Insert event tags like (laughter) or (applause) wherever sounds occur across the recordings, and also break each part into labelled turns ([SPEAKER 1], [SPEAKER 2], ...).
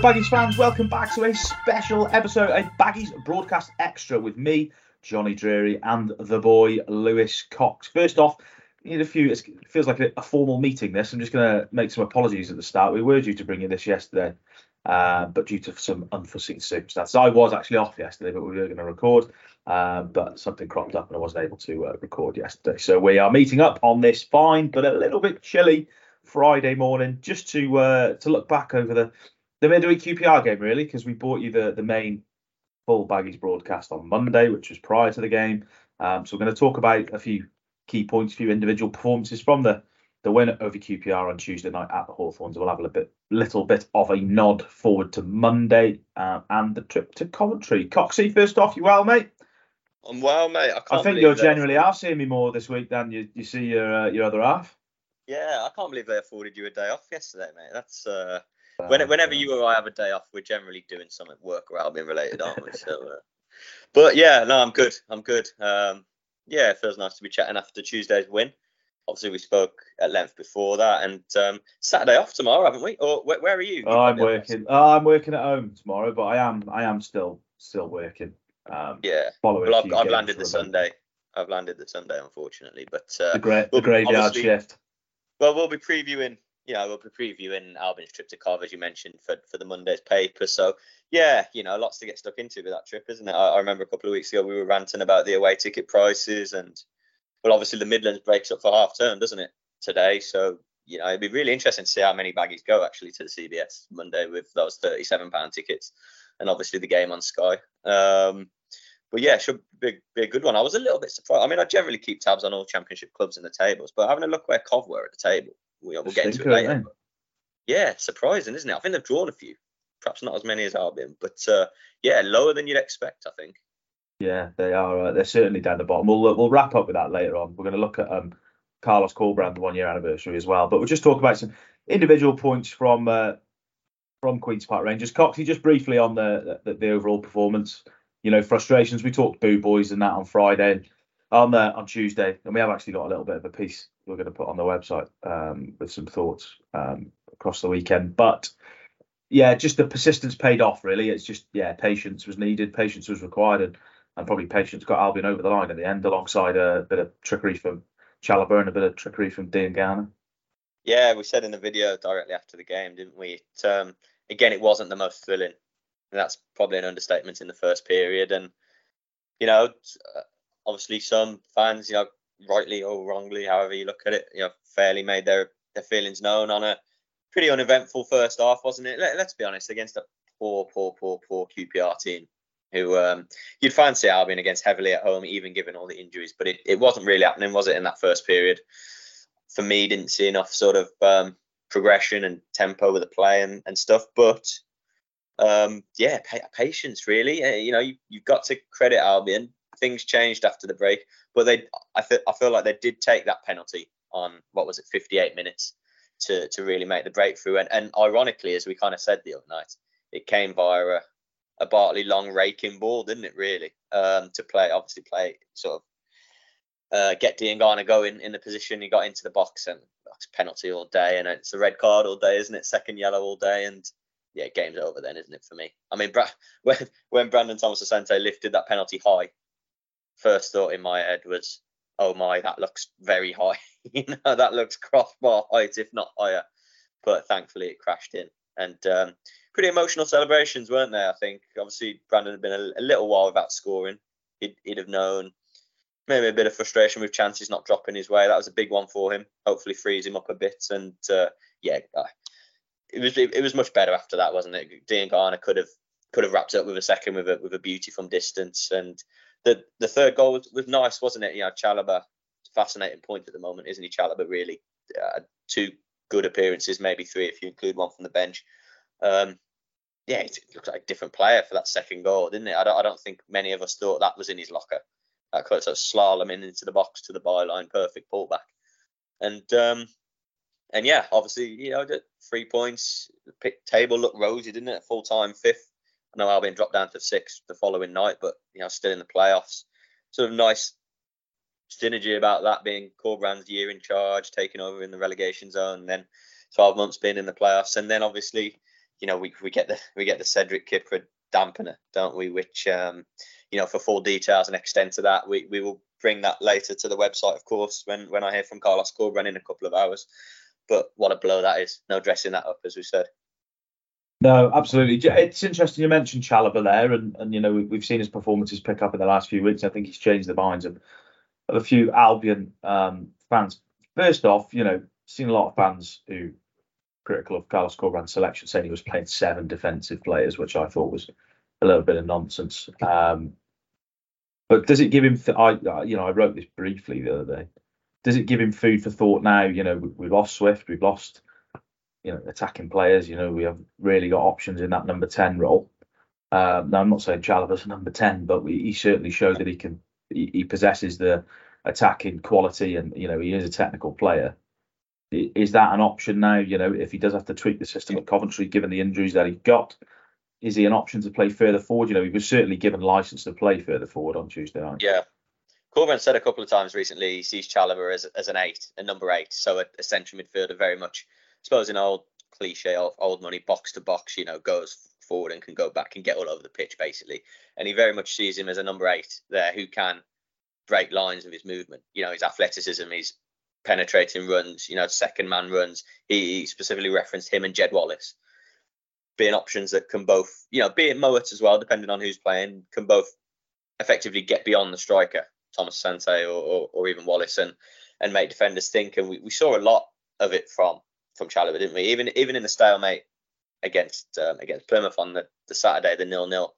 [SPEAKER 1] Baggies fans. Welcome back to a special episode, a Baggies broadcast extra with me, Jonny Drury, and the boy Lewis Cox. First off, need a few. It feels like a, a formal meeting. This. I'm just going to make some apologies at the start. We were due to bring you this yesterday, uh, but due to some unforeseen circumstances, I was actually off yesterday, but we were going to record. Uh, but something cropped up and I wasn't able to uh, record yesterday. So we are meeting up on this fine but a little bit chilly Friday morning, just to uh, to look back over the the midweek QPR game, really, because we brought you the the main full baggies broadcast on Monday, which was prior to the game. Um, so we're going to talk about a few key points, a few individual performances from the the win over QPR on Tuesday night at the Hawthorns. We'll have a little bit, little bit of a nod forward to Monday uh, and the trip to Coventry. Coxey, first off, you well, mate?
[SPEAKER 2] I'm well, mate. I,
[SPEAKER 1] I think you're generally are seeing me more this week than you, you see your uh, your other half.
[SPEAKER 2] Yeah, I can't believe they afforded you a day off yesterday, mate. That's uh, when, whenever you or I have a day off, we're generally doing something work or Albion related, aren't we? So, uh, but yeah, no, I'm good. I'm good. Um, yeah, it feels nice to be chatting after Tuesday's win. Obviously, we spoke at length before that, and um, Saturday off tomorrow, haven't we? Or where, where are you?
[SPEAKER 1] Oh, I'm working. Oh, I'm working at home tomorrow, but I am I am still still working. Um,
[SPEAKER 2] yeah. Well, I've, I've landed the Sunday. I've landed the Sunday, unfortunately, but uh,
[SPEAKER 1] the, gra- the graveyard shift.
[SPEAKER 2] Well, we'll be previewing know, we'll be previewing Albion's trip to Cov, as you mentioned, for, for the Monday's paper. So, yeah, you know, lots to get stuck into with that trip, isn't it? I, I, remember a couple of weeks ago we were ranting about the away ticket prices, and well, obviously the Midlands breaks up for half term, doesn't it, today? So, you know, it'd be really interesting to see how many baggies go actually to the CBS Monday with those £37 tickets, and obviously the game on Sky. Um, but yeah, should be, be, a good one. I was a little bit surprised. I mean, I generally keep tabs on all championship clubs in the tables, but having a look where Cov were at the table, we'll, get into it later. Yeah, surprising, isn't it? I think they've drawn a few, perhaps not as many as Albion, but uh, yeah, lower than you'd expect, I think.
[SPEAKER 1] Yeah, they are. Uh, they're certainly down the bottom. We'll we'll wrap up with that later on. We're going to look at um, Carlos Corberán, one year anniversary as well. But we'll just talk about some individual points from uh, from Queens Park Rangers. Coxie, just briefly on the, the, the overall performance. You know, frustrations. We talked boo boys and that on Friday on uh, on Tuesday, and we have actually got a little bit of a piece we're going to put on the website um, with some thoughts um, across the weekend. But yeah, just the persistence paid off. Really, it's just yeah, patience was needed, patience was required, and, and probably patience got Albion over the line at the end, alongside a bit of trickery from Chalobah and a bit of trickery from Diangana.
[SPEAKER 2] Yeah, we said in the video directly after the game, didn't we? It, um, again, it wasn't the most thrilling. that's probably an understatement in the first period, and you know, obviously some fans, you know, rightly or wrongly, however you look at it, you know, fairly made their their feelings known on a pretty uneventful first half, wasn't it? Let, us be honest, against a poor, poor, poor, poor QPR team who um, you'd fancy Albion against heavily at home, even given all the injuries, but it, it wasn't really happening, was it, in that first period? For me, didn't see enough sort of um, progression and tempo with the play and, and stuff, but um, yeah, patience really. Uh, you know, you, you've got to credit Albion things changed after the break, but they I feel I feel like they did take that penalty on what was it 58 minutes to to really make the breakthrough. And and ironically, as we kind of said the other night, it came via a, a Bartley long raking ball, didn't it? Really, um, to play obviously play sort of. Uh, get Diangana going in the position he got into the box and penalty all day and it's a red card all day, isn't it? Second yellow all day and yeah, game's over then, isn't it for me? I mean, (laughs) when when Brandon Thomas Asante lifted that penalty high, first thought in my head was, oh my, that looks very high. (laughs) you know, that looks crossbar height, if not higher. But thankfully, it crashed in. And um, pretty emotional celebrations, weren't they? I think. Obviously, Brandon had been a, a little while without scoring. He'd, he'd, have known maybe a bit of frustration with chances not dropping his way. That was a big one for him. Hopefully, frees him up a bit. And uh, yeah, uh, it was it, it, was much better after that, wasn't it? Diangana could have could have wrapped up with a second with a with a beauty from distance and the the third goal was, was nice, wasn't it? You know, Chalobah, fascinating point at the moment, isn't he? Chalobah really uh, two good appearances, maybe three if you include one from the bench. Um, yeah, it looks like a different player for that second goal, didn't it? I don't, I don't think many of us thought that was in his locker. That quite sort of slaloming into the box to the byline, perfect pullback. And um, and yeah, obviously, you know, three points. The table looked rosy, didn't it? Full time fifth I know Albion dropped down to six the following night, but you know, still in the playoffs. Sort of nice synergy about that being Corberán's year in charge, taking over in the relegation zone, and then 12 months being in the playoffs, and then obviously you know, we we get the we get the Cedric Kipre dampener, don't we? Which um, you know, for full details and extent to that, we, we will bring that later to the website, of course, when when I hear from Carlos Corberán in a couple of hours. But what a blow that is! No dressing that up, as we said.
[SPEAKER 1] No, absolutely. It's interesting you mentioned Chalobah there, and, and you know we've seen his performances pick up in the last few weeks. I think he's changed the minds of, of a few Albion um, fans. First off, you know, seen a lot of fans who critical of Carlos Corberán's selection, saying he was playing seven defensive players, which I thought was a little bit of nonsense. Um, but does it give him? Th- I you know I wrote this briefly the other day. Does it give him food for thought now? You know we've lost Swift, we've lost you know attacking players. You know we have really got options in that number ten role. Um, now I'm not saying Chalobah's a number ten, but we, he certainly showed that he can. He, he possesses the attacking quality, and you know he is a technical player. Is that an option now? You know if he does have to tweak the system at Coventry, given the injuries that he got, is he an option to play further forward? You know, he was certainly given license to play further forward on Tuesday night.
[SPEAKER 2] Yeah. Corberán said a couple of times recently he sees Chalobah as, as an eight, a number eight, so a, a central midfielder very much, suppose, an old cliche of old money box to box, you know, goes forward and can go back and get all over the pitch basically. And he very much sees him as a number eight there who can break lines of his movement. You know, his athleticism, his penetrating runs, you know, second man runs. He, specifically referenced him and Jed Wallace being options that can both, you know, be it Mowatt as well, depending on who's playing, can both effectively get beyond the striker, Thomas Asante or, or, or, even Wallace, and and make defenders think. And we, we saw a lot of it from from Chalobah, didn't we? Even even in the stalemate against um, against Plymouth on the, the Saturday, the nil nil,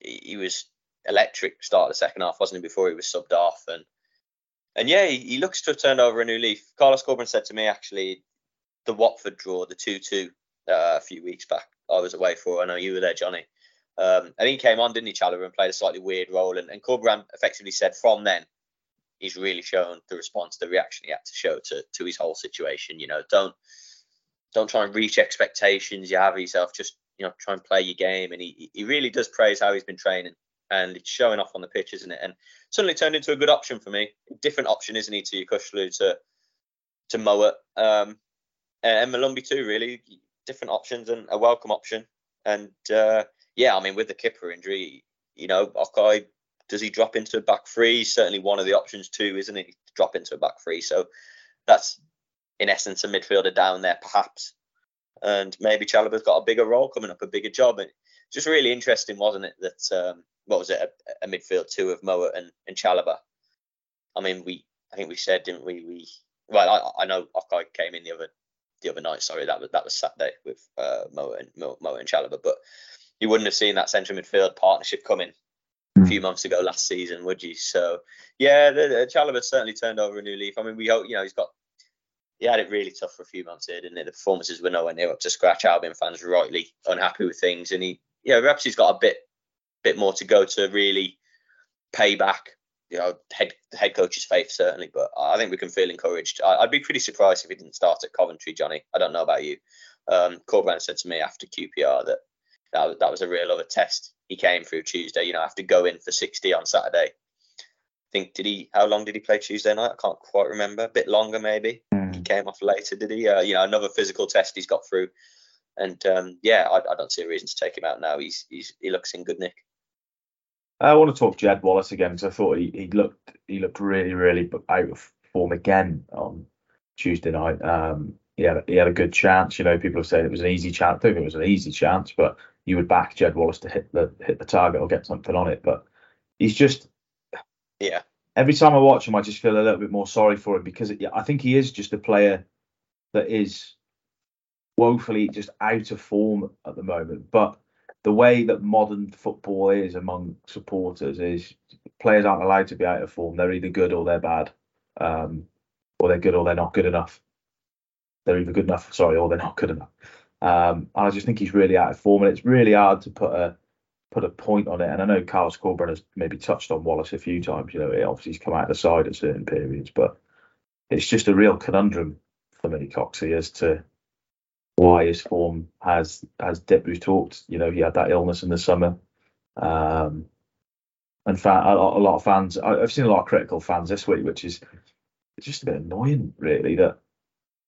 [SPEAKER 2] he, was electric start of the second half, wasn't he? Before he was subbed off, and and yeah, he, he looks to have turned over a new leaf. Carlos Corberán said to me actually, the Watford draw, the two two uh, a few weeks back. I was away for. I know you were there, Jonny. Um, and he came on, didn't he, Chalobah, and played a slightly weird role. And, and Corberán effectively said from then, he's really shown the response, the reaction he had to show to, to his whole situation. You know, don't don't try and reach expectations you have yourself. Just you know, try and play your game. And he he really does praise how he's been training, and it's showing off on the pitch, isn't it? And suddenly turned into a good option for me. Different option, isn't he, to Yokuslu, to to Mowatt, um, and Molumby too. Really, different options and a welcome option. And uh, yeah, I mean, with the Kipre injury, you know, Okay, does he drop into a back three? Certainly one of the options too, isn't it? Drop into a back three. So that's in essence a midfielder down there, perhaps. And maybe Chalobah's got a bigger role coming up, a bigger job. And just really interesting, wasn't it? That um, what was it, a, a midfield two of Mowatt and, and Chalobah. I mean, we I think we said, didn't we? We well, I, I know Okay came in the other the other night. Sorry, that was that was Saturday with uh, Mo and Mo, Mo and Chalobah. But you wouldn't have seen that central midfield partnership coming a few months ago last season, would you? So yeah, the, the Chalobah certainly turned over a new leaf. I mean, we hope you know he's got he had it really tough for a few months here, didn't he? The performances were nowhere near up to scratch. Albion fans rightly unhappy with things, and he yeah perhaps he's got a bit bit more to go to really pay back you know, head head coach's faith certainly, but I think we can feel encouraged. I, would be pretty surprised if he didn't start at Coventry, Jonny. I don't know about you. Um, Corberán said to me after QPR that that, that was a real other test he came through Tuesday. You know, after going for 60 on Saturday. I think did he? How long did he play Tuesday night? I can't quite remember. A bit longer maybe. Mm. He came off later, did he? Uh, you know, another physical test he's got through, and um, yeah, I, I, don't see a reason to take him out now. He's, he's he looks in good nick.
[SPEAKER 1] I want to talk Jed Wallace again because I thought he, he looked he looked really really out of form again on Tuesday night. Um, he had he had a good chance. You know, people have said it was an easy chance. I think it was an easy chance, but you would back Jed Wallace to hit the hit the target or get something on it. But he's just
[SPEAKER 2] yeah.
[SPEAKER 1] Every time I watch him, I just feel a little bit more sorry for him because it, I think he is just a player that is woefully just out of form at the moment. But the way that modern football is among supporters is players aren't allowed to be out of form. They're either good or they're bad, um, or they're good or they're not good enough. They're either good enough, sorry, or they're not good enough. Um, and I just think he's really out of form, and it's really hard to put a put a point on it. And I know Carlos Corberán has maybe touched on Wallace a few times. You know, obviously he's come out of the side at certain periods, but it's just a real conundrum for me, Coxie, as to why his form has has dipped. We've talked, you know, he had that illness in the summer. Um, and fa- a, lot of fans, I've seen a lot of critical fans this week, which is just a bit annoying, really, that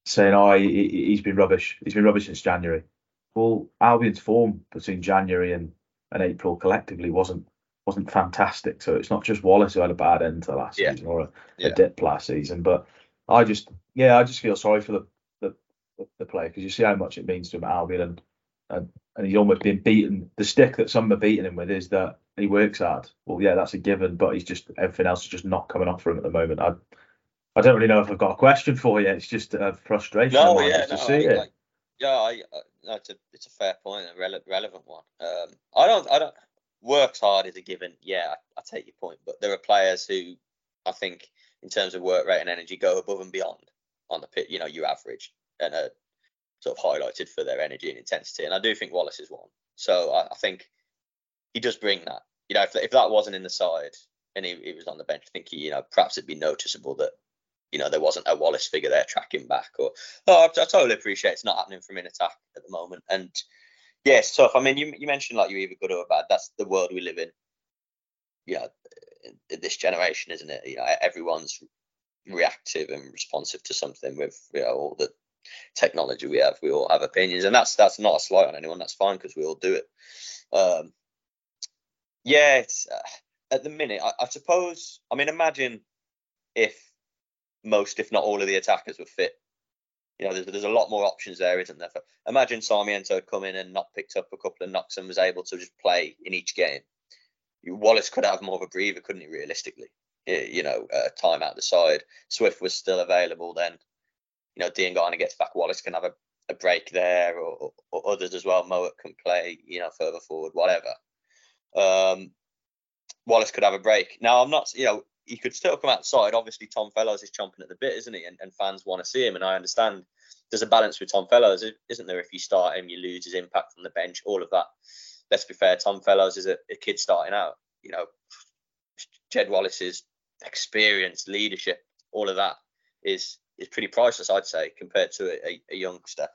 [SPEAKER 1] saying, "Oh, he, has been rubbish. He's been rubbish since January." well, Albion's form between January and, and April collectively wasn't wasn't fantastic. So it's not just Wallace who had a bad end to last yeah. season or a, yeah. a, dip last season. But I just, yeah, I just feel sorry for the the, the player because you see how much it means to him at Albion and, and and he's almost been beaten. The stick that some are beating him with is that he works hard. Well, yeah, that's a given, but he's just everything else is just not coming off for him at the moment. I I don't really know if I've got a question for you. It's just a frustration.
[SPEAKER 2] No, yeah, no, I, like, yeah, I, uh, no, it's a it's a fair point, a rele- relevant one. Um, I don't I don't works hard is a given. Yeah, I, I take your point, but there are players who I think in terms of work rate and energy go above and beyond on the pit. You know, your average and are sort of highlighted for their energy and intensity. And I do think Wallace is one. So I, I think he does bring that. You know, if, if that wasn't in the side and he, he was on the bench, I think he, you know perhaps it'd be noticeable that you know there wasn't a Wallace figure there tracking back. Or oh, I, I totally appreciate it's not happening from in attack at the moment. And yeah, it's tough. I mean, you you mentioned like you're either good or bad. That's the world we live in. Yeah, in this generation, isn't it? You know, everyone's reactive and responsive to something with you know all the technology we have. We all have opinions, and that's that's not a slight on anyone. That's fine because we all do it. Um, yeah, it's uh, at the minute. I, I suppose. I mean, imagine if most, if not all, of the attackers were fit. You know, there's, there's a lot more options there, isn't there? For, imagine Sarmiento had come in and not picked up a couple of knocks and was able to just play in each game. Wallace could have more of a breather, couldn't he? Realistically, you know, uh, time out the side. Swift was still available then you know, Diangana gets back, Wallace can have a, a break there, or, or, others as well. Mowatt can play, you know, further forward, whatever. Um, Wallace could have a break. Now, I'm not, you know, he could still come outside. Obviously, Tom Fellows is chomping at the bit, isn't he? And, and fans want to see him, and I understand there's a balance with Tom Fellows, isn't there? If you start him, you lose his impact from the bench, all of that. Let's be fair, Tom Fellows is a, a kid starting out. You know, Jed Wallace's experience, leadership, all of that is is pretty priceless, I'd say, compared to a, a youngster.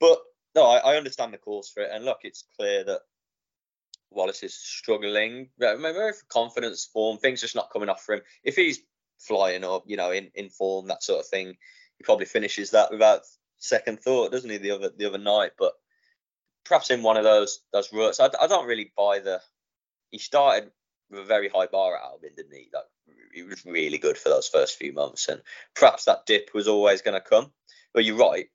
[SPEAKER 2] But no, I, I, understand the cause for it. And look, it's clear that Wallace is struggling. For confidence, form, things just not coming off for him. If he's flying up, you know, in, in form, that sort of thing, he probably finishes that without second thought, doesn't he? The other the other night, but perhaps in one of those those ruts, I, I don't really buy the. He started with a very high bar at Albion, didn't he? Like he was really good for those first few months, and perhaps that dip was always going to come. But you're right,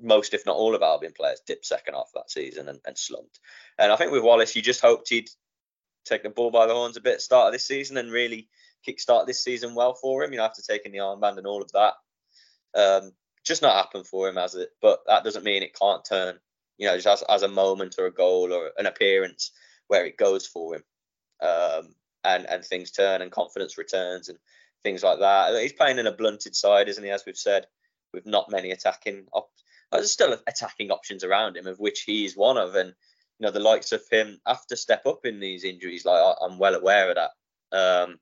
[SPEAKER 2] most if not all of Albion players dipped second half of that season and, and slumped. And I think with Wallace, you just hoped he'd take the ball by the horns a bit start of this season and really kickstart this season well for him. You know, after taking the armband and all of that, um, just not happened for him as it. But that doesn't mean it can't turn. You know, just as, as a moment or a goal or an appearance where it goes for him. Um, and and things turn and confidence returns and things like that. He's playing in a blunted side, isn't he? As we've said, with not many attacking. Op- there's still attacking options around him, of which he's one of, and you know the likes of him have to step up in these injuries. Like I'm well aware of that. Um,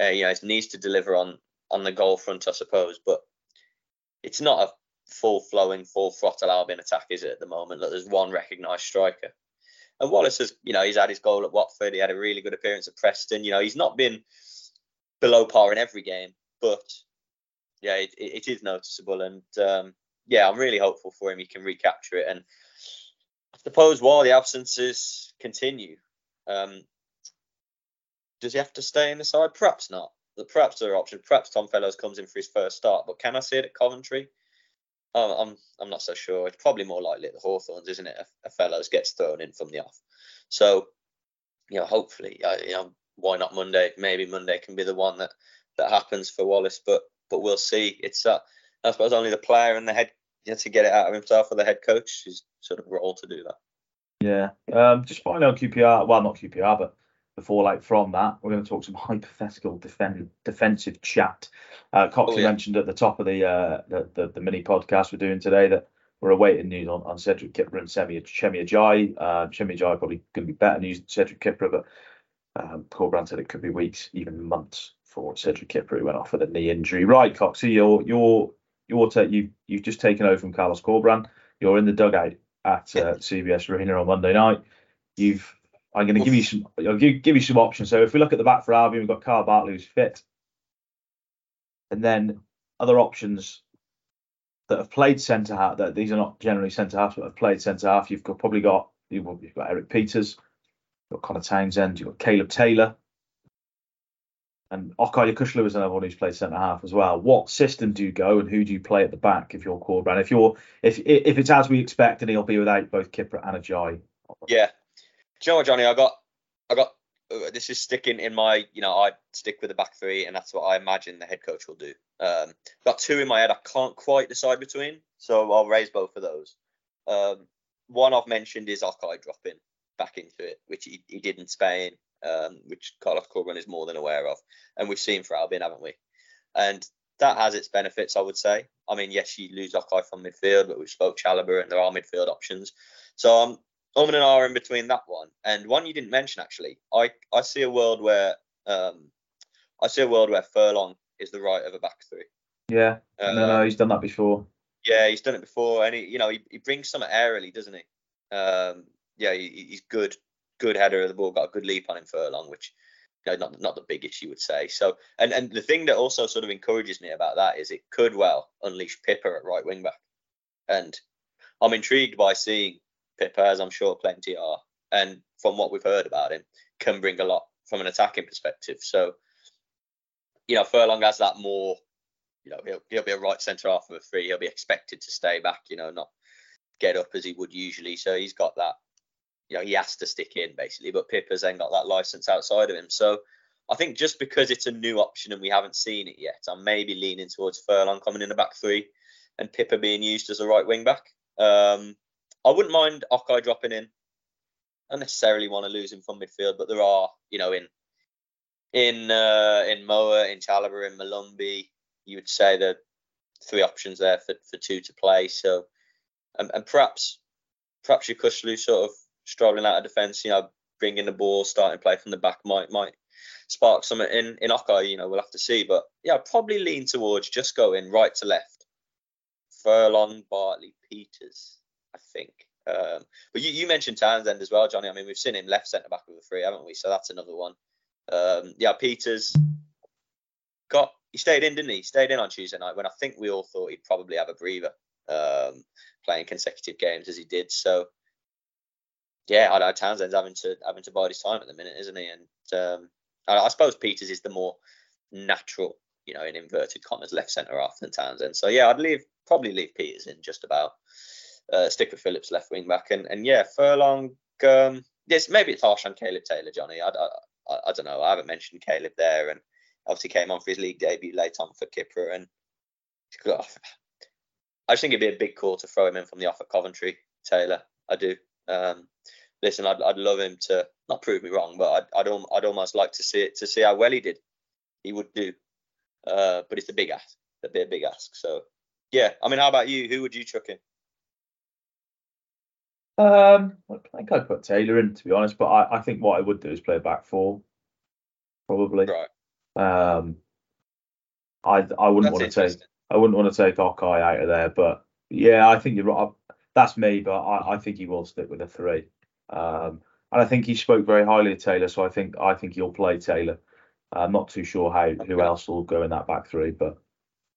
[SPEAKER 2] uh, you know, he needs to deliver on on the goal front, I suppose, but it's not a full flowing, full throttle Albion attack, is it? At the moment, that there's one recognised striker. And Wallace has, you know, he's had his goal at Watford. He had a really good appearance at Preston. You know, he's not been below par in every game, but yeah, it, it is noticeable. And um, yeah, I'm really hopeful for him. He can recapture it. And I suppose while the absences continue, um, does he have to stay in the side? Perhaps not. Perhaps there are options. Perhaps Tom Fellows comes in for his first start. But can I see it at Coventry? Oh, I'm I'm not so sure. It's probably more likely at the Hawthorns, isn't it? A, a fellows gets thrown in from the off. So, you know, hopefully, uh, you know, why not Monday? Maybe Monday can be the one that that happens for Wallace, but but we'll see. It's uh, I suppose only the player and the head you know, to get it out of himself or the head coach is sort of role to do that.
[SPEAKER 1] Yeah. Um, just finally on QPR, well, not QPR, but the fallout from that. We're going to talk some (laughs) hypothetical defend, defensive chat. Uh, Cox, oh, yeah. mentioned at the top of the, uh, the, the, the mini podcast we're doing today that we're awaiting news on, on Cedric Kipre and Semi Semi Ajayi. Uh, Ajayi probably going to be better news than Cedric Kipre, but um, Corberán said it could be weeks, even months for Cedric Kipre, who went off with a knee injury. Right, Cox, so your your your take, you you've just taken over from Carlos Corberán. You're in the dugout at uh, CBS Arena on Monday night. You've I'm going to give you some. I'll give, give you some options. So if we look at the back for Albion, we've got Kyle Bartley who's fit, and then other options. that have played centre half. That these are not generally centre half, but have played centre half. You've got, probably got you've, you've got Erik Pieters, you've got Conor Townsend, you've got Caleb Taylor, and Okay Yokuslu is another one who's played centre half as well. What system do you go and who do you play at the back if you're Corberán? If you're if if it's as we expect and he'll be without both Kipre and Ajayi.
[SPEAKER 2] Yeah. Do you know what, Jonny? I got I got uh, this is sticking in my you know I stick with the back three and that's what I imagine the head coach will do. Um, got two in my head I can't quite decide between, so I'll raise both of those. Um, one I've mentioned is Okay dropping back into it, which he, he did in Spain um, which Carlos Corberán is more than aware of, and we've seen for Albion, haven't we? And that has its benefits, I would say. I mean, yes, you lose Okay from midfield, but we spoke Chalobah, and there are midfield options. So I'm um, and R in between that one and one you didn't mention actually. I I see a world where um, I see a world where Furlong is the right of a back three.
[SPEAKER 1] Yeah, um, no, no, he's done that before.
[SPEAKER 2] Yeah, he's done it before, and he, you know, he, he brings some airily, doesn't he? Um, yeah, he, he's good good header of the ball, got a good leap on him Furlong, which you know, not not the biggest you would say. So, and and the thing that also sort of encourages me about that is it could well unleash Pipa at right wing back, and I'm intrigued by seeing Pipa, as I'm sure plenty are, and from what we've heard about him, can bring a lot from an attacking perspective. So, you know, Furlong has that more. You know, he'll, he'll be a right centre half of a three. He'll be expected to stay back. You know, not get up as he would usually. So he's got that you know he has to stick in basically. But Pipa's then got that license outside of him. So I think just because it's a new option and we haven't seen it yet, I'm maybe leaning towards Furlong coming in the back three and Pipa being used as a right wing back. Um, I wouldn't mind Okay dropping in. I necessarily want to lose him from midfield, but there are, you know, in in uh, in Moa, in Chalobah, in Molumby, you would say that three options there for, for two to play. So, and, and perhaps perhaps Yokuslu sort of strolling out of defence, you know, bringing the ball, starting play from the back might might spark something in in Okay. You know, we'll have to see. But yeah, I'd probably lean towards just going right to left. Furlong, Bartley, Pieters, I think. Um, but you, you mentioned Townsend as well, Jonny. I mean, we've seen him left centre back of the three, haven't we? So that's another one. Um, yeah, Pieters got he stayed in, didn't he? he? Stayed in on Tuesday night when I think we all thought he'd probably have a breather, um, playing consecutive games as he did. So yeah, I know Townsend's having to having to bide his time at the minute, isn't he? And um, I, I, suppose Pieters is the more natural, you know, in inverted commas, left centre half than Townsend. So yeah, I'd leave probably leave Pieters in just about. Uh, stick with Phillips left wing back, and and yeah, Furlong. Um, yes, maybe it's harsh on Caleb Taylor, Jonny. I, I, I, don't know. I haven't mentioned Caleb there, and obviously came on for his league debut late on for Kipre, and I just think it'd be a big call to throw him in from the off at Coventry, Taylor. I do. Um, listen, I'd, I'd love him to not prove me wrong, but I'd, I'd, I'd almost like to see it to see how well he did. He would do, uh, but it's a big ask. It'd be a big ask. So, yeah. I mean, how about you? Who would you chuck in?
[SPEAKER 1] Um, I think I'd put Taylor in to be honest, but I, I think what I would do is play a back four, probably.
[SPEAKER 2] Right.
[SPEAKER 1] Um, I I wouldn't want to take I wouldn't want to take Okay out of there, but yeah, I think you're right. That's me, but I, I think he will stick with a three. Um, and I think he spoke very highly of Taylor, so I think I think he'll play Taylor. I'm not too sure how who else will go in that back three, but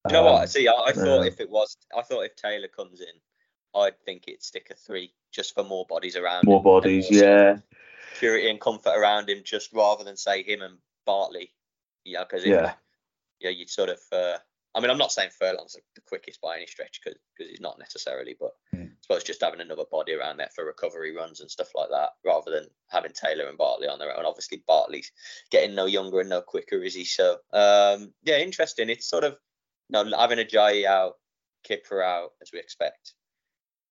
[SPEAKER 2] um, you know what? Um, See, I, I thought uh, if it was, I thought if Taylor comes in, I'd think it'd stick a three just for more bodies around.
[SPEAKER 1] More bodies, more yeah.
[SPEAKER 2] Purity and comfort around him, just rather than say him and Bartley. You know, because
[SPEAKER 1] yeah,
[SPEAKER 2] yeah, you'd sort of uh, I mean, I'm not saying Furlong's the quickest by any stretch because he's not necessarily, but mm. I suppose just having another body around there for recovery runs and stuff like that, rather than having Taylor and Bartley on their own. Obviously, Bartley's getting no younger and no quicker, is he? So, um, yeah, interesting. It's sort of you know, having Ajayi out, Kipre out, as we expect,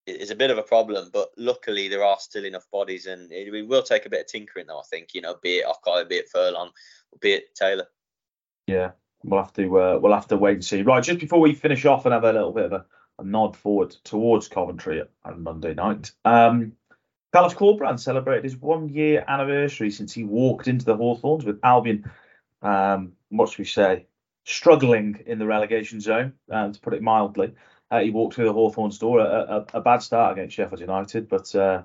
[SPEAKER 2] is a bit of a problem. But luckily, there are still enough bodies, and it, we will take a bit of tinkering, though. I think you know, be it Okay, be it Furlong, be it Taylor.
[SPEAKER 1] Yeah, we'll have to uh, we'll have to wait and see. Right, just before we finish off and have a little bit of a, a nod forward towards Coventry on Monday night. Um, Carlos Corberán celebrated his one year anniversary since he walked into the Hawthorns with Albion. Um, what should we say? Struggling in the relegation zone, uh, to put it mildly. Uh, he walked through the Hawthorns door. A, a, a, bad start against Sheffield United, but uh,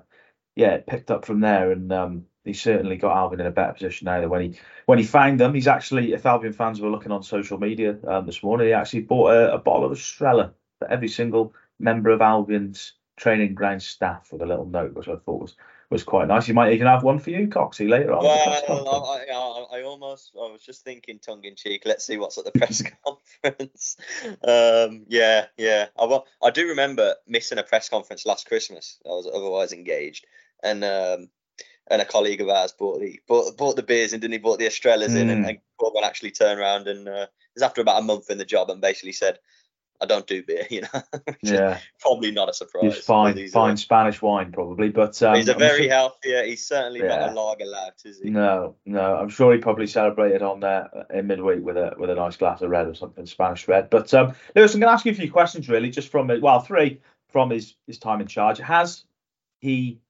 [SPEAKER 1] yeah, it picked up from there. And um, he certainly got Albion in a better position now than when he when he found them. He's actually, if Albion fans were looking on social media um, this morning, he actually bought a, a bottle of Estrella for for every single member of Albion's training ground staff with a little note, which I thought was was quite nice. You might even have one for you, Coxie, later on.
[SPEAKER 2] Well, I, I, I, almost, I was just thinking tongue in cheek. Let's see what's at the press (laughs) conference. Um, yeah, yeah. I, I do remember missing a press conference last Christmas. I was otherwise engaged, and um, and a colleague of ours bought the bought, bought the beers and then he bought the Estrellas mm. in, and, hmm. and Corberán actually turned around and uh, it was after about a month in the job and basically said, I don't do beer, (laughs) you know.
[SPEAKER 1] yeah.
[SPEAKER 2] Probably not a surprise.
[SPEAKER 1] He's fine, he's fine a, Spanish wine probably, but um,
[SPEAKER 2] he's a very sure, healthy. He's certainly yeah. not a lager lout, is he?
[SPEAKER 1] No, no. I'm sure he probably celebrated on there in midweek with a with a nice glass of red or something, Spanish red. But um, Lewis, I'm going to ask you a few questions really, just from well, three from his his time in charge. Has he?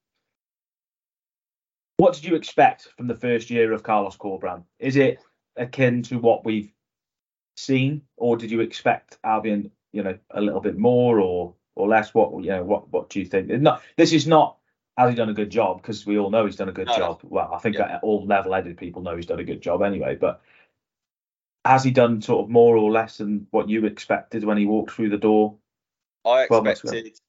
[SPEAKER 1] What did you expect from the first year of Carlos Corberán? Is it akin to what we've seen, or did you expect Albion you know a little bit more or or less? What you know what what do you think? Not this is not has he done a good job because we all know he's done a good no, job. Well, I think yeah. all level-headed people know he's done a good job anyway. But has he done sort of more or less than what you expected when he walked through the door?
[SPEAKER 2] I expected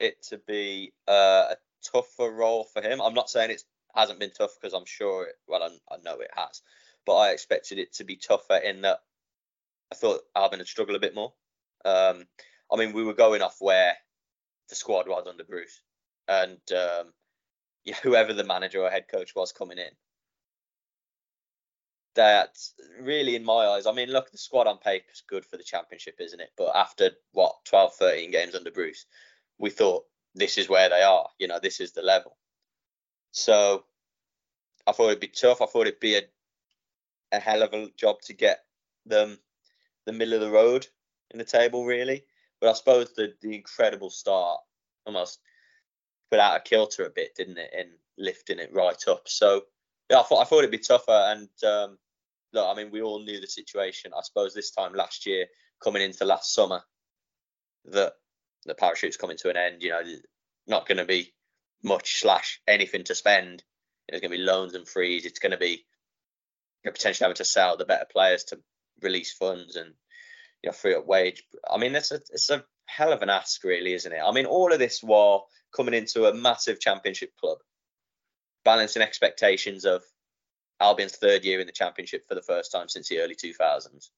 [SPEAKER 2] it to be uh, a tougher role for him. I'm not saying it hasn't been tough because I'm sure it. Well, I, I know it has, but I expected it to be tougher in that I thought Albion had struggled a bit more. Um, I mean, we were going off where the squad was under Bruce, and um, (laughs) yeah, whoever the manager or head coach was coming in, that really, in my eyes, I mean, look, the squad on paper is good for the championship, isn't it? But after what 12, 13 games under Bruce, we thought this is where they are. You know, this is the level. So I thought it'd be tough. I thought it'd be a a hell of a job to get them the middle of the road in the table, really. But I suppose the the incredible start almost put out a kilter a bit, didn't it, in lifting it right up. So yeah, I thought I thought it'd be tougher. And um, look, I mean, we all knew the situation. I suppose this time last year, coming into last summer, that the parachute's coming to an end. You know, not going to be much slash anything to spend. There's going to be loans and frees. It's going to be you know, potentially having to sell the better players to release funds and you know, free up wage. I mean, it's a it's a hell of an ask, really, isn't it? I mean, all of this while coming into a massive championship club, balancing expectations of Albion's third year in the championship for the first time since the early 2000s.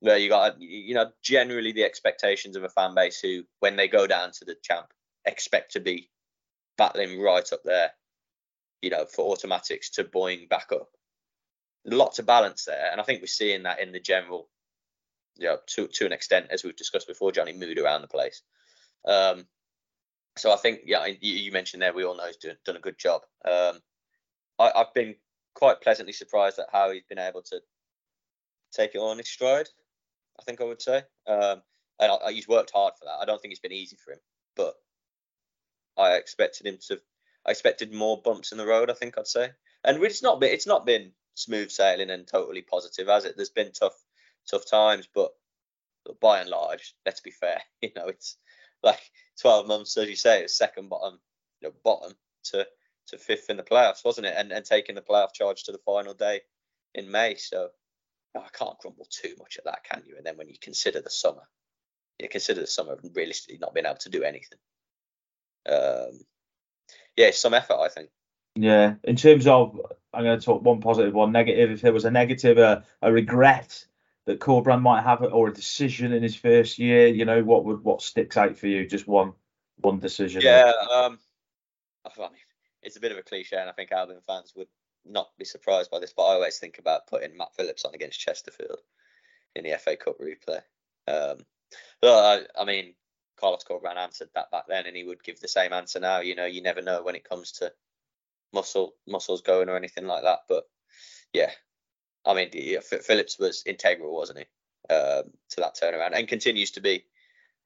[SPEAKER 2] Where you got, you know, generally the expectations of a fan base who, when they go down to the champ, expect to be battling right up there, you know, for automatics to buoying back up. Lots of balance there, and I think we're seeing that in the general you know, to to an extent, as we've discussed before, Jonny mood around the place. Um, so I think, yeah, you, you, mentioned there, we all know he's doing, done a good job. Um, I, have been quite pleasantly surprised at how he's been able to take it on his stride. I think I would say, um, and I, he's worked hard for that. I don't think it's been easy for him, but I expected him to. I expected more bumps in the road. I think I'd say, and it's not been it's not been smooth sailing and totally positive, has it? There's been tough tough times, but, by and large, let's be fair, (laughs) you know, it's like 12 months, as you say, it's second bottom, you know, bottom to to fifth in the playoffs, wasn't it? And and taking the playoff charge to the final day in May. So oh, I can't grumble too much at that, can you? And then when you consider the summer, you consider the summer of realistically not being able to do anything. Um, yeah, some effort, I think.
[SPEAKER 1] Yeah, in terms of, I'm going to talk one positive, one negative. If there was a negative, a, a regret that Corberán might have or a decision in his first year? You know, what would what sticks out for you? Just one one decision.
[SPEAKER 2] Yeah, um, I mean, it's a bit of a cliche, and I think Albion fans would not be surprised by this, but I always think about putting Matt Phillips on against Chesterfield in the FA Cup replay. Um, I, I mean, Carlos Corberán answered that back then, and he would give the same answer now. You know, you never know when it comes to muscle muscles going or anything like that. But yeah, I mean, yeah, Phillips was integral, wasn't he, um, to that turnaround, and continues to be.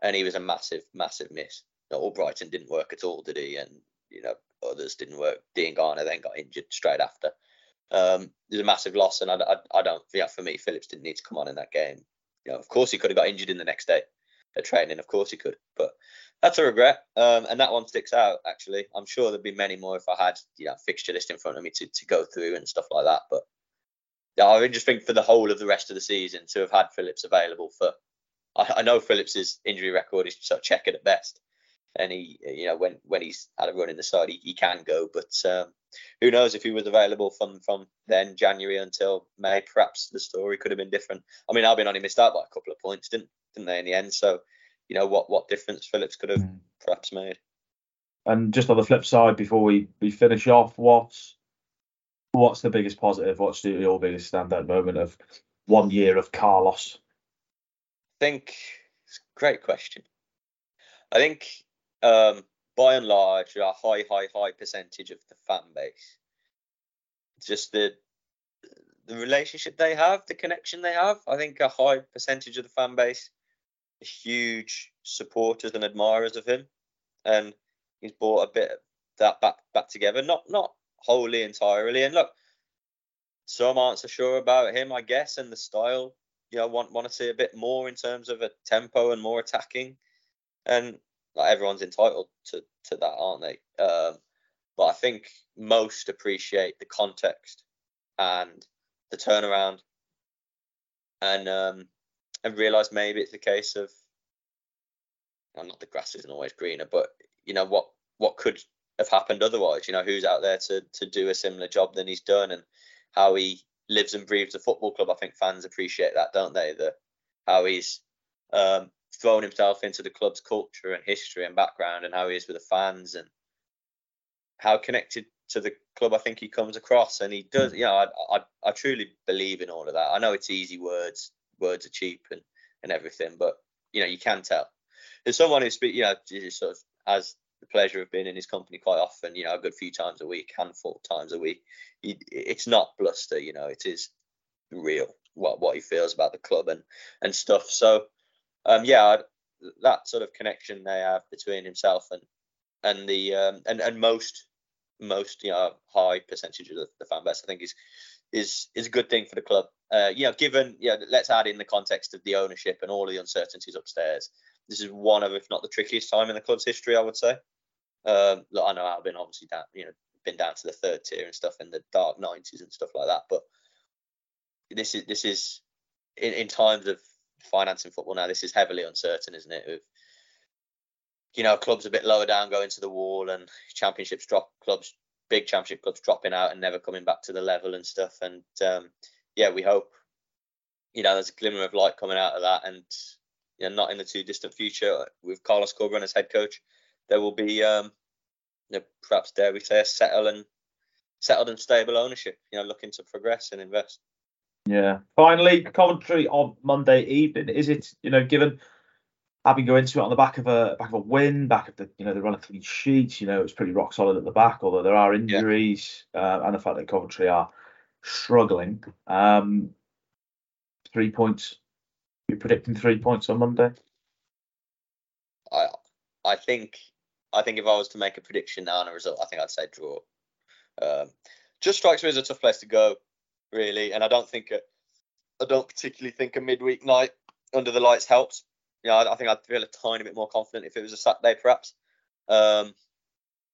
[SPEAKER 2] And he was a massive, massive miss. Albrighton didn't work at all, did he? And you know, others didn't work. Diangana then got injured straight after. Um, there's a massive loss, and I, I, I, don't. Yeah, for me, Phillips didn't need to come on in that game. You know, of course he could have got injured in the next day at training. Of course he could, but that's a regret. Um, and that one sticks out. Actually, I'm sure there'd be many more if I had you know fixture list in front of me to to go through and stuff like that. But yeah, I just think for the whole of the rest of the season to have had Phillips available for I, I know Phillips's injury record is sort of checkered at best, and he, you know, when when he's had a run in the side, he, he can go. But um, who knows if he was available from from then January until May, perhaps the story could have been different. I mean, Albion only missed out by a couple of points, didn't didn't they in the end? So, you know, what what difference Phillips could have mm. perhaps made.
[SPEAKER 1] And just on the flip side, before we, we finish off, what's what's the biggest positive? What's the, your biggest standout moment of one year of Carlos?
[SPEAKER 2] I think it's a great question. I think um, by and large, a high, high, high percentage of the fan base, just the the relationship they have, the connection they have. I think a high percentage of the fan base huge supporters and admirers of him, and he's brought a bit of that back back together. Not not wholly entirely. And look, some aren't so sure about him, I guess, and the style. You know, want want to see a bit more in terms of a tempo and more attacking. And like everyone's entitled to to that, aren't they? Um, but I think most appreciate the context and the turnaround, and um, and realize maybe it's a case of well, not the grass isn't always greener, but you know what what could have happened otherwise. You know who's out there to to do a similar job than he's done, and how he lives and breathes a football club. I think fans appreciate that, don't they? The how he's um, thrown himself into the club's culture and history and background, and how he is with the fans, and how connected to the club I think he comes across. And he does, you know, I, I, I truly believe in all of that. I know it's easy words, words are cheap and and everything, but you know you can tell. There's someone who speak, you know, sort of has the pleasure of being in his company quite often, you know, a good few times a week, handful times a week. It's not bluster, you know, it is real what what he feels about the club and and stuff. So, um, yeah, that sort of connection they have between himself and and the um, and and most most you know high percentage of the, the fan base, I think is is is a good thing for the club. Uh, you know, given yeah, let's add in the context of the ownership and all the uncertainties upstairs. This is one of, if not the trickiest time in the club's history, I would say. Um, look, I know I've been obviously down, you know, been down to the third tier and stuff in the dark 90s and stuff like that. But this is this is in, in times of financing football now. This is heavily uncertain, isn't it? With you know, clubs a bit lower down going to the wall and championships drop clubs, big championship clubs dropping out and never coming back to the level and stuff. And um, yeah, we hope you know there's a glimmer of light coming out of that, and you know, not in the too distant future with Carlos Corberán as head coach there will be um, you know, perhaps dare we say a settled and settled and stable ownership. You know, looking to progress and invest.
[SPEAKER 1] Yeah. Finally, Coventry on Monday evening. Is it you know given having go into it on the back of a back of a win, back of the you know the run of clean sheets, you know it's pretty rock solid at the back, although there are injuries yeah. uh, and the fact that Coventry are struggling. Um, three points. You're predicting three points on Monday.
[SPEAKER 2] I I think I think if I was to make a prediction now on a result, I think I'd say draw. Um, just strikes me as a tough place to go, really, and I don't think a, I don't particularly think a midweek night under the lights helps. You know, I, I think I'd feel a tiny bit more confident if it was a Saturday, perhaps. Um,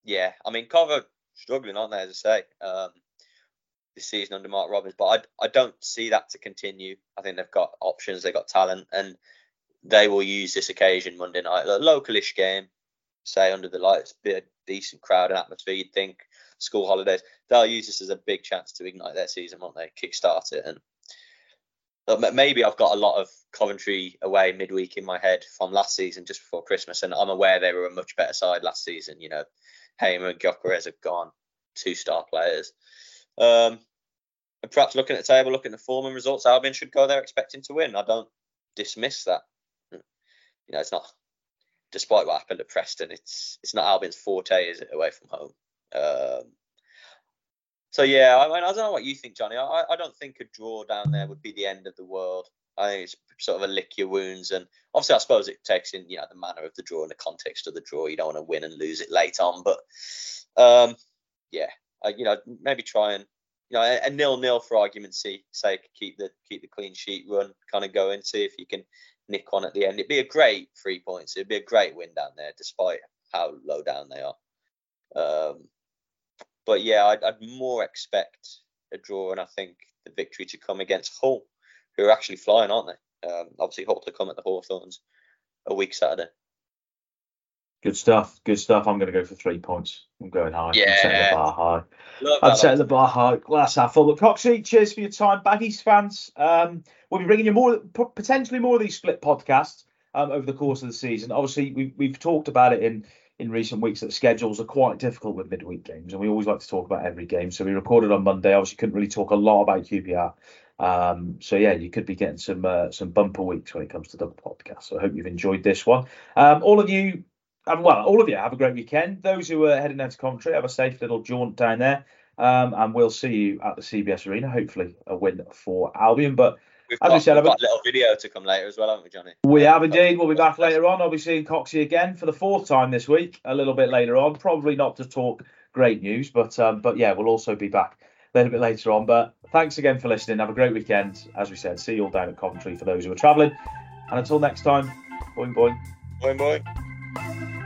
[SPEAKER 2] yeah, I mean, Cover struggling, aren't they, as I say, um, this season under Mark Robins, but I, I don't see that to continue. I think they've got options, they've got talent, and they will use this occasion Monday night, a localish game, say under the lights, be a decent crowd and atmosphere. You'd think school holidays. They'll use this as a big chance to ignite their season, won't they? Kickstart it and maybe I've got a lot of Coventry away midweek in my head from last season, just before Christmas, and I'm aware they were a much better side last season. You know, Hamer and Gyökeres have gone, two star players. Um, and perhaps looking at the table, looking at the form and results, Albion should go there expecting to win. I don't dismiss that you know, it's not. Despite what happened at Preston, it's it's not Albion's forte, is it, away from home? Um, so yeah, I mean, I don't know what you think, Jonny. I, I don't think a draw down there would be the end of the world. I think it's sort of a lick your wounds, and obviously, I suppose it takes in you know the manner of the draw and the context of the draw. You don't want to win and lose it late on, but um, yeah, I, you know, maybe try and you know a, nil nil for argument's sake, keep the keep the clean sheet run kind of going. See if you can nick one at the end. It'd be a great three points. It'd be a great win down there, despite how low down they are. Um, but yeah, I'd, I'd, more expect a draw, and I think the victory to come against Hull, who are actually flying, aren't they? Um, obviously, hope to come at the Hawthorns a week Saturday.
[SPEAKER 1] Good stuff. Good stuff. I'm going to go for three points. I'm going high.
[SPEAKER 2] Yeah.
[SPEAKER 1] I'm setting the bar high.
[SPEAKER 2] Love
[SPEAKER 1] I'm setting the bar high. Glass half full. But Coxie, cheers for your time. Baggies fans, um, we'll be bringing you more, potentially more of these split podcasts um, over the course of the season. Obviously, we've, we've talked about it in in recent weeks that schedules are quite difficult with midweek games, and we always like to talk about every game. So we recorded on Monday. Obviously, couldn't really talk a lot about QPR. Um, so yeah, you could be getting some uh, some bumper weeks when it comes to double podcast. So I hope you've enjoyed this one. Um, all of you, um, well, all of you have a great weekend. Those who are heading down to Coventry, have a safe little jaunt down there. Um, and we'll see you at the CBS Arena. Hopefully, a win for Albion. But
[SPEAKER 2] We've
[SPEAKER 1] As
[SPEAKER 2] got,
[SPEAKER 1] we said,
[SPEAKER 2] we've got a little video to come later as well, haven't we, Jonny?
[SPEAKER 1] We have indeed. We'll be back later on. I'll be seeing Coxie again for the fourth time this week. A little bit later on, probably not to talk great news, but um, but yeah, we'll also be back a little bit later on. But thanks again for listening. Have a great weekend. As we said, see you all down at Coventry for those who are travelling. And until next time, boing boing.
[SPEAKER 2] Boing, boing.